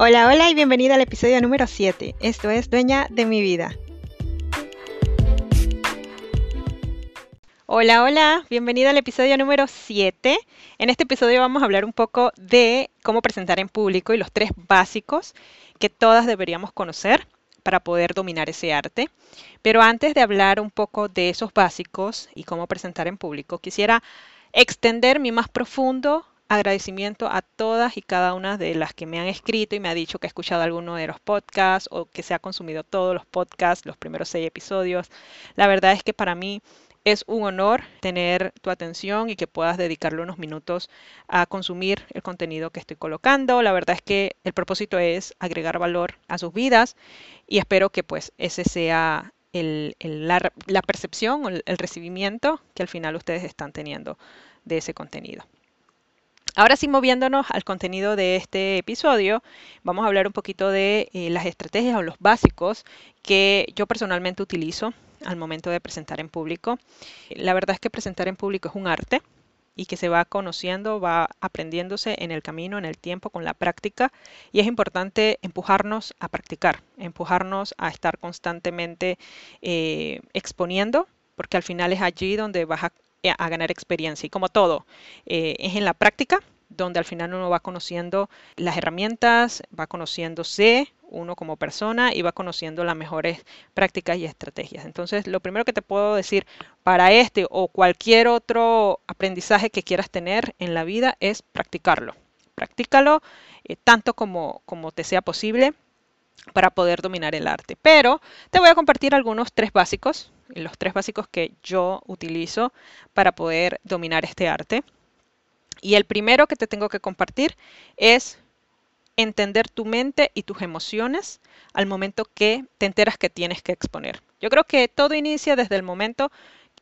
Hola, hola y bienvenida al episodio número 7. Esto es Dueña de mi vida. Hola, hola, bienvenida al episodio número 7. En este episodio vamos a hablar un poco de cómo presentar en público y los tres básicos que todas deberíamos conocer para poder dominar ese arte. Pero antes de hablar un poco de esos básicos y cómo presentar en público, quisiera extender mi más profundo agradecimiento a todas y cada una de las que me han escrito y me ha dicho que ha escuchado alguno de los podcasts o que se ha consumido todos los podcasts, los primeros seis episodios. La verdad es que para mí es un honor tener tu atención y que puedas dedicarle unos minutos a consumir el contenido que estoy colocando. La verdad es que el propósito es agregar valor a sus vidas y espero que pues ese sea la, la, percepción o el recibimiento que al final ustedes están teniendo de ese contenido. Ahora sí, moviéndonos al contenido de este episodio, vamos a hablar un poquito de eh, las estrategias o los básicos que yo personalmente utilizo al momento de presentar en público. La verdad es que presentar en público es un arte y que se va conociendo, va aprendiéndose en el camino, en el tiempo, con la práctica. Y es importante empujarnos a practicar, empujarnos a estar constantemente eh, exponiendo, porque al final es allí donde vas a a ganar experiencia. Y como todo, eh, es en la práctica donde al final uno va conociendo las herramientas, va conociéndose uno como persona y va conociendo las mejores prácticas y estrategias. Entonces, lo primero que te puedo decir para este o cualquier otro aprendizaje que quieras tener en la vida es practicarlo. Practícalo eh, tanto como, como te sea posible para poder dominar el arte. Pero te voy a compartir algunos tres básicos los tres básicos que yo utilizo para poder dominar este arte. Y el primero que te tengo que compartir es entender tu mente y tus emociones al momento que te enteras que tienes que exponer. Yo creo que todo inicia desde el momento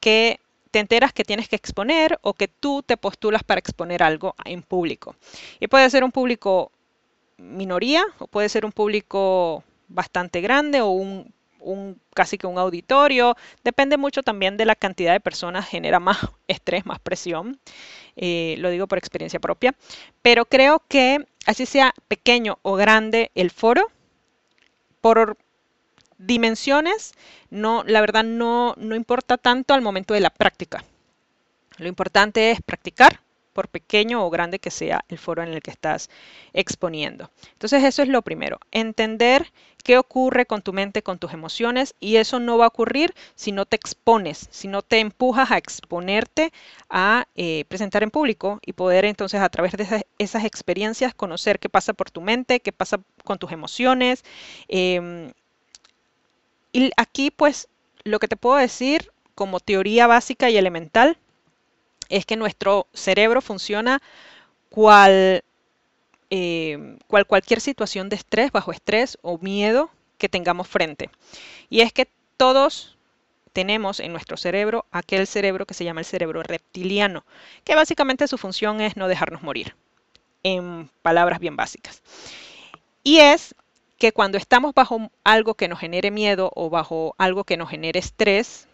que te enteras que tienes que exponer o que tú te postulas para exponer algo en público. Y puede ser un público minoría o puede ser un público bastante grande o un un, casi que un auditorio. Depende mucho también de la cantidad de personas, genera más estrés, más presión. Eh, lo digo por experiencia propia. Pero creo que así sea pequeño o grande el foro, por dimensiones, no, la verdad no, no importa tanto al momento de la práctica. Lo importante es practicar, por pequeño o grande que sea el foro en el que estás exponiendo. Entonces eso es lo primero, entender qué ocurre con tu mente, con tus emociones y eso no va a ocurrir si no te expones, si no te empujas a exponerte a eh, presentar en público y poder entonces a través de esas, experiencias conocer qué pasa por tu mente, qué pasa con tus emociones. Em, y aquí pues lo que te puedo decir como teoría básica y elemental es que nuestro cerebro funciona cual, eh, cual cualquier situación de estrés, bajo estrés o miedo que tengamos frente. Y es que todos tenemos en nuestro cerebro aquel cerebro que se llama el cerebro reptiliano, que básicamente su función es no dejarnos morir, en palabras bien básicas. Y es que cuando estamos bajo algo que nos genere miedo o bajo algo que nos genere estrés,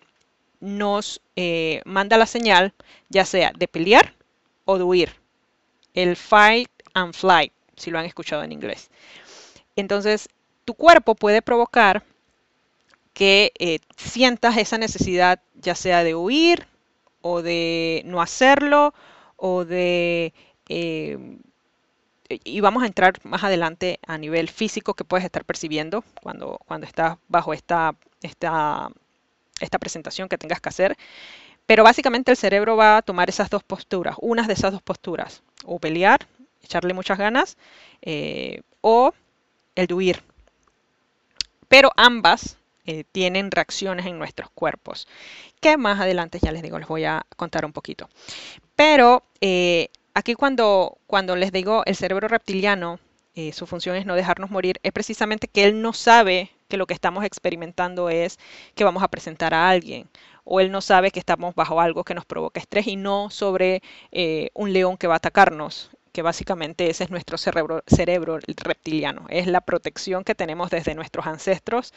nos eh, manda la señal ya sea de pelear o de huir. El fight and flight, si lo han escuchado en inglés. Entonces, tu cuerpo puede provocar que eh, sientas esa necesidad ya sea de huir o de no hacerlo o de... Eh, y vamos a entrar más adelante a nivel físico que puedes estar percibiendo cuando, cuando estás bajo esta, esta esta presentación que tengas que hacer. Pero básicamente el cerebro va a tomar esas dos posturas, unas de esas dos posturas, o pelear, echarle muchas ganas, eh, o el de huir. Pero ambas eh, tienen reacciones en nuestros cuerpos, que más adelante ya les digo, les voy a contar un poquito. Pero eh, aquí cuando, cuando les digo el cerebro reptiliano, su función es no dejarnos morir, es precisamente que él no sabe que lo que estamos experimentando es que vamos a presentar a alguien o él no sabe que estamos bajo algo que nos provoca estrés y no sobre eh, un león que va a atacarnos, que básicamente ese es nuestro cerebro, cerebro reptiliano, es la protección que tenemos desde nuestros ancestros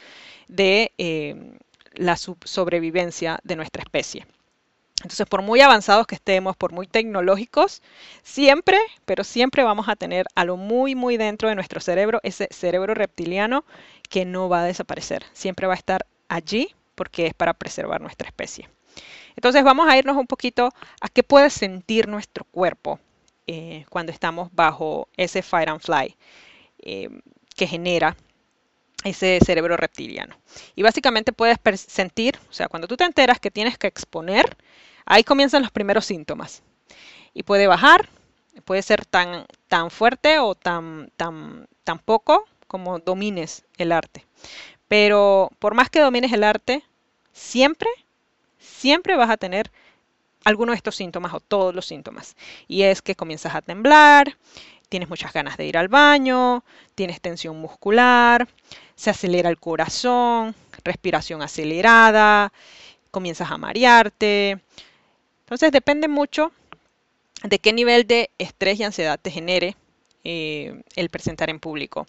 de eh, la sobrevivencia de nuestra especie. Entonces, por muy avanzados que estemos, por muy tecnológicos, siempre, pero siempre vamos a tener a lo muy, muy dentro de nuestro cerebro, ese cerebro reptiliano que no va a desaparecer. Siempre va a estar allí porque es para preservar nuestra especie. Entonces, vamos a irnos un poquito a qué puede sentir nuestro cuerpo eh, cuando estamos bajo ese fire and fly eh, que genera ese cerebro reptiliano. Y básicamente puedes sentir, o sea, cuando tú te enteras que tienes que exponer, ahí comienzan los primeros síntomas. Y puede bajar, puede ser tan, tan fuerte o tan, tan, tan poco como domines el arte. Pero por más que domines el arte, siempre, siempre vas a tener alguno de estos síntomas o todos los síntomas. Y es que comienzas a temblar, tienes muchas ganas de ir al baño, tienes tensión muscular, se acelera el corazón, respiración acelerada, comienzas a marearte. Entonces depende mucho de qué nivel de estrés y ansiedad te genere eh, el presentar en público.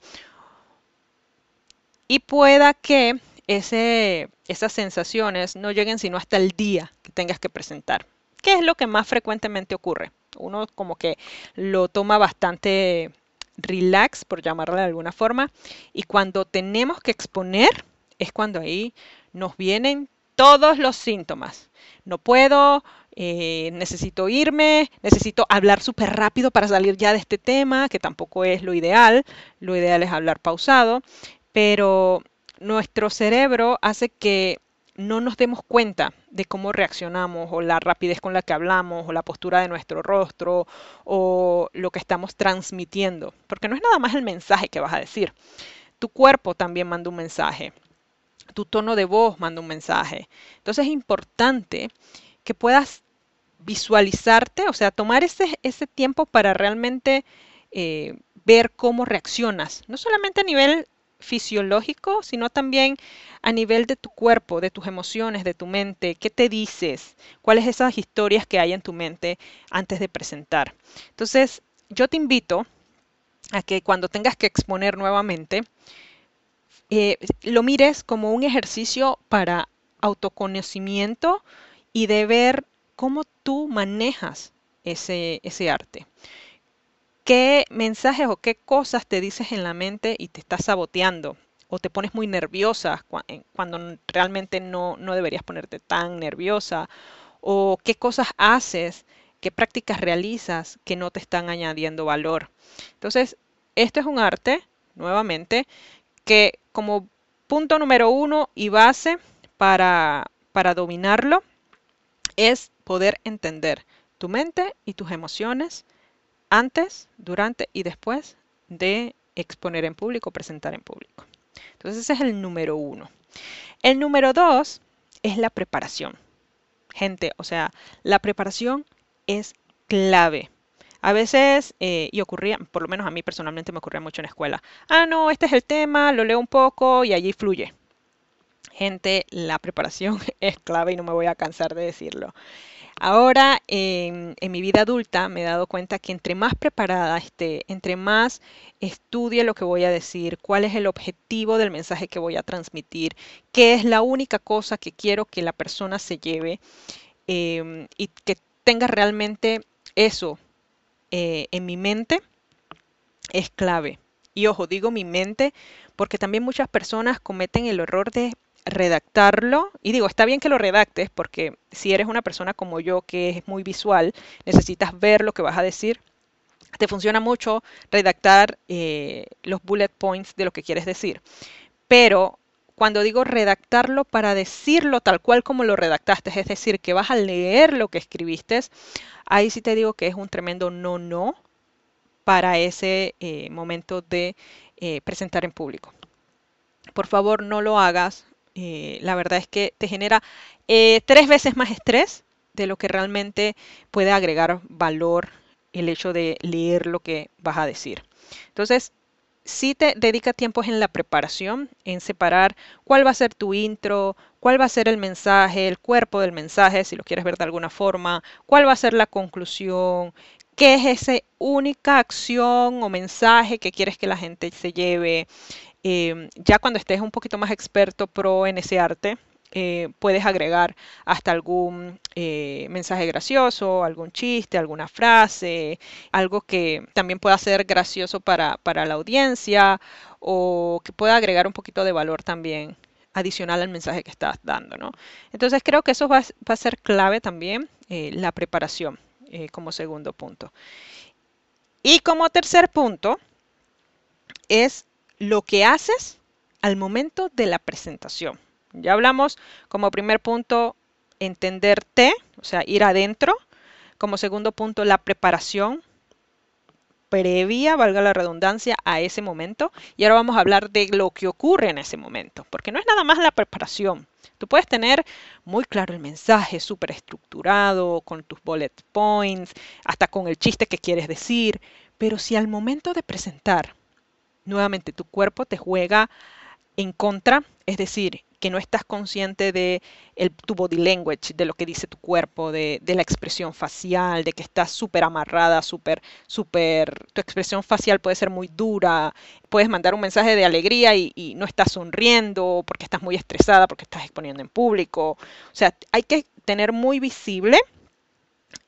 Y pueda que esas sensaciones no lleguen sino hasta el día que tengas que presentar. ¿Qué es lo que más frecuentemente ocurre? Uno como que lo toma bastante relax, por llamarlo de alguna forma, y cuando tenemos que exponer es cuando ahí nos vienen todos los síntomas. No puedo, eh, necesito irme, necesito hablar súper rápido para salir ya de este tema, que tampoco es lo ideal. Lo ideal es hablar pausado, pero nuestro cerebro hace que no nos demos cuenta de cómo reaccionamos o la rapidez con la que hablamos o la postura de nuestro rostro o lo que estamos transmitiendo. Porque no es nada más el mensaje que vas a decir. Tu cuerpo también manda un mensaje. Tu tono de voz manda un mensaje. Entonces es importante que puedas visualizarte, o sea, tomar ese, ese tiempo para realmente eh, ver cómo reaccionas. No solamente a nivel fisiológico, sino también a nivel de tu cuerpo, de tus emociones, de tu mente. ¿Qué te dices? ¿Cuáles esas historias que hay en tu mente antes de presentar? Entonces, yo te invito a que cuando tengas que exponer nuevamente, eh, lo mires como un ejercicio para autoconocimiento y de ver cómo tú manejas ese, ese arte qué mensajes o qué cosas te dices en la mente y te estás saboteando o te pones muy nerviosa cuando realmente no, no deberías ponerte tan nerviosa o qué cosas haces, qué prácticas realizas que no te están añadiendo valor. Entonces, esto es un arte, nuevamente, que como punto número uno y base para, para dominarlo es poder entender tu mente y tus emociones antes, durante y después de exponer en público, presentar en público. Entonces ese es el número uno. El número dos es la preparación. Gente, o sea, la preparación es clave. A veces, eh, y ocurría, por lo menos a mí personalmente me ocurría mucho en la escuela, ah, no, este es el tema, lo leo un poco y allí fluye. Gente, la preparación es clave y no me voy a cansar de decirlo. Ahora, en, mi vida adulta, me he dado cuenta que entre más preparada esté, entre más estudie lo que voy a decir, cuál es el objetivo del mensaje que voy a transmitir, qué es la única cosa que quiero que la persona se lleve em, y que tenga realmente eso eh, en mi mente, es clave. Y ojo, digo mi mente porque también muchas personas cometen el error de redactarlo. Y digo, está bien que lo redactes porque si eres una persona como yo que es muy visual, necesitas ver lo que vas a decir. Te funciona mucho redactar eh, los bullet points de lo que quieres decir. Pero cuando digo redactarlo para decirlo tal cual como lo redactaste, es decir, que vas a leer lo que escribiste, ahí sí te digo que es un tremendo no, no para ese eh, momento de eh, presentar en público. Por favor, no lo hagas eh, la verdad es que te genera eh, tres veces más estrés de lo que realmente puede agregar valor el hecho de leer lo que vas a decir. Entonces, si te dedica tiempos en la preparación, en separar cuál va a ser tu intro, cuál va a ser el mensaje, el cuerpo del mensaje, si lo quieres ver de alguna forma, cuál va a ser la conclusión, qué es esa única acción o mensaje que quieres que la gente se lleve, Em, ya cuando estés un poquito más experto pro en ese arte, eh, puedes agregar hasta algún eh, mensaje gracioso, algún chiste, alguna frase, algo que también pueda ser gracioso para, la audiencia o que pueda agregar un poquito de valor también adicional al mensaje que estás dando, ¿no? Entonces creo que eso va, a ser clave también, eh, la preparación, como segundo punto. Y como tercer punto, es lo que haces al momento de la presentación. Ya hablamos como primer punto entenderte, o sea, ir adentro. Como segundo punto, la preparación previa, valga la redundancia, a ese momento. Y ahora vamos a hablar de lo que ocurre en ese momento, porque no es nada más la preparación. Tú puedes tener muy claro el mensaje, súper estructurado, con tus bullet points, hasta con el chiste que quieres decir, pero si al momento de presentar, nuevamente tu cuerpo te juega en contra, es decir, que no estás consciente de el, tu body language, de lo que dice tu cuerpo, de, la expresión facial, de que estás súper amarrada, súper, súper, tu expresión facial puede ser muy dura, puedes mandar un mensaje de alegría y, y no estás sonriendo porque estás muy estresada, porque estás exponiendo en público. O sea, hay que tener muy visible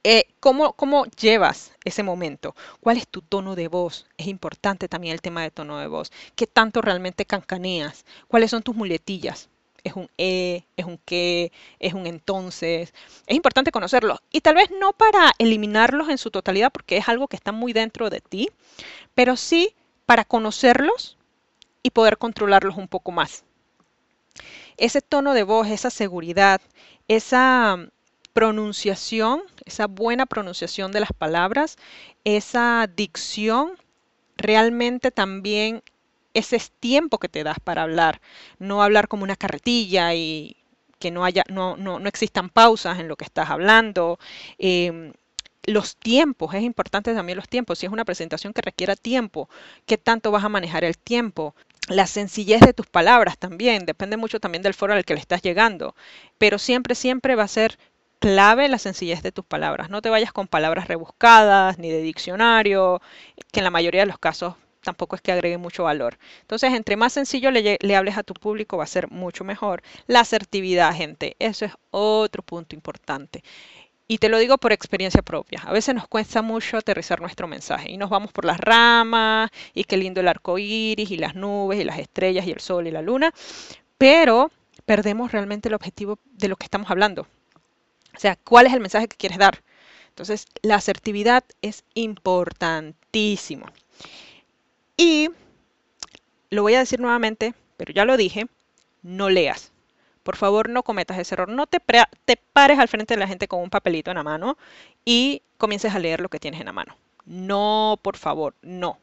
eh, ¿cómo, ¿Cómo llevas ese momento? ¿Cuál es tu tono de voz? Es importante también el tema de tono de voz. ¿Qué tanto realmente cancaneas? ¿Cuáles son tus muletillas? es un e, es un qué, es un entonces. Es importante conocerlos y tal vez no para eliminarlos en su totalidad porque es algo que está muy dentro de ti, pero sí para conocerlos y poder controlarlos un poco más. Ese tono de voz, esa seguridad, esa pronunciación, esa buena pronunciación de las palabras, esa dicción, realmente también ese tiempo que te das para hablar, no hablar como una carretilla y que no haya, no, no, no existan pausas en lo que estás hablando. Em, los tiempos, es importante también los tiempos. Si es una presentación que requiera tiempo, ¿qué tanto vas a manejar el tiempo? La sencillez de tus palabras también, depende mucho también del foro al que le estás llegando, pero siempre, siempre va a ser clave la sencillez de tus palabras. No te vayas con palabras rebuscadas ni de diccionario, que en la mayoría de los casos tampoco es que agregue mucho valor. Entonces, entre más sencillo le, le, hables a tu público, va a ser mucho mejor. La asertividad, gente, eso es otro punto importante. Y te lo digo por experiencia propia. A veces nos cuesta mucho aterrizar nuestro mensaje y nos vamos por las ramas y qué lindo el arco iris y las nubes y las estrellas y el sol y la luna, pero perdemos realmente el objetivo de lo que estamos hablando. O sea, ¿cuál es el mensaje que quieres dar? Entonces, la asertividad es importantísimo. Y lo voy a decir nuevamente, pero ya lo dije, no leas. Por favor, no cometas ese error. No te, te pares al frente de la gente con un papelito en la mano y comiences a leer lo que tienes en la mano. No, por favor, no.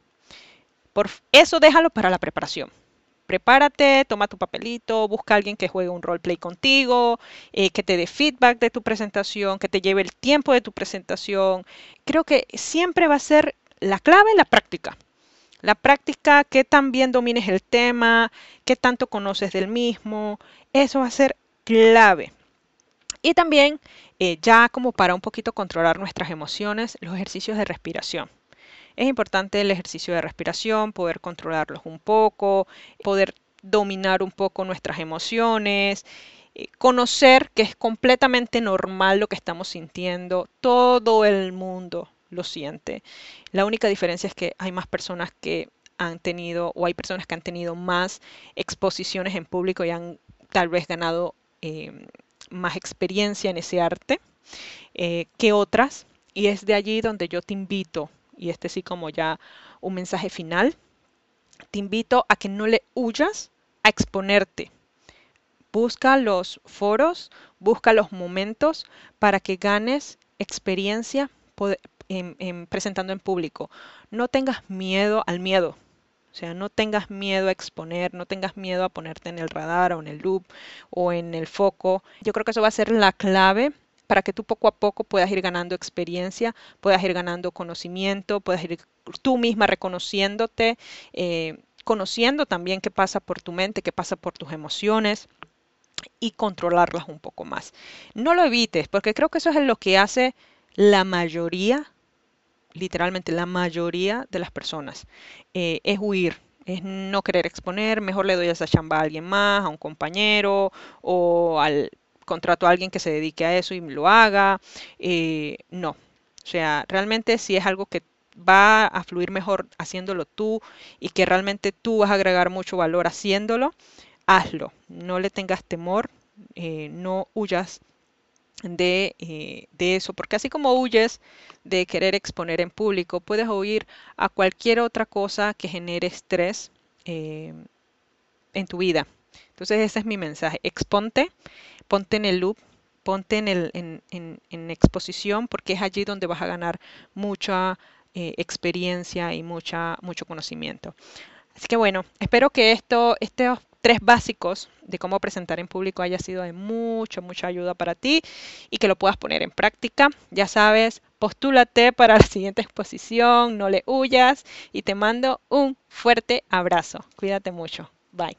Por eso déjalo para la preparación prepárate, toma tu papelito, busca a alguien que juegue un roleplay contigo, eh, que te dé feedback de tu presentación, que te lleve el tiempo de tu presentación. Creo que siempre va a ser la clave la práctica. La práctica, que tan bien domines el tema, qué tanto conoces del mismo, eso va a ser clave. Y también, eh, ya como para un poquito controlar nuestras emociones, los ejercicios de respiración. Es importante el ejercicio de respiración, poder controlarlos un poco, poder dominar un poco nuestras emociones, eh, conocer que es completamente normal lo que estamos sintiendo, todo el mundo lo siente. La única diferencia es que hay más personas que han tenido o hay personas que han tenido más exposiciones en público y han tal vez ganado eh, más experiencia en ese arte eh, que otras. Y es de allí donde yo te invito y este sí como ya un mensaje final, te invito a que no le huyas a exponerte. Busca los foros, busca los momentos para que ganes experiencia en, presentando en público. No tengas miedo al miedo. O sea, no tengas miedo a exponer, no tengas miedo a ponerte en el radar o en el loop o en el foco. Yo creo que eso va a ser la clave para que tú poco a poco puedas ir ganando experiencia, puedas ir ganando conocimiento, puedas ir tú misma reconociéndote, eh, conociendo también qué pasa por tu mente, qué pasa por tus emociones y controlarlas un poco más. No lo evites, porque creo que eso es lo que hace la mayoría, literalmente la mayoría de las personas, eh, es huir, es no querer exponer, mejor le doy esa chamba a alguien más, a un compañero o al contrato a alguien que se dedique a eso y lo haga. Eh, no, o sea, realmente si es algo que va a fluir mejor haciéndolo tú y que realmente tú vas a agregar mucho valor haciéndolo, hazlo. No le tengas temor, eh, no huyas de, eh, de, eso, porque así como huyes de querer exponer en público, puedes huir a cualquier otra cosa que genere estrés eh, en tu vida. Entonces ese es mi mensaje, exponte, ponte en el loop, ponte en, el, en, exposición, porque es allí donde vas a ganar mucha eh, experiencia y mucho conocimiento. Así que bueno, espero que esto, estos tres básicos de cómo presentar en público haya sido de mucha, mucha ayuda para ti y que lo puedas poner en práctica. Ya sabes, postúlate para la siguiente exposición, no le huyas y te mando un fuerte abrazo. Cuídate mucho. Bye.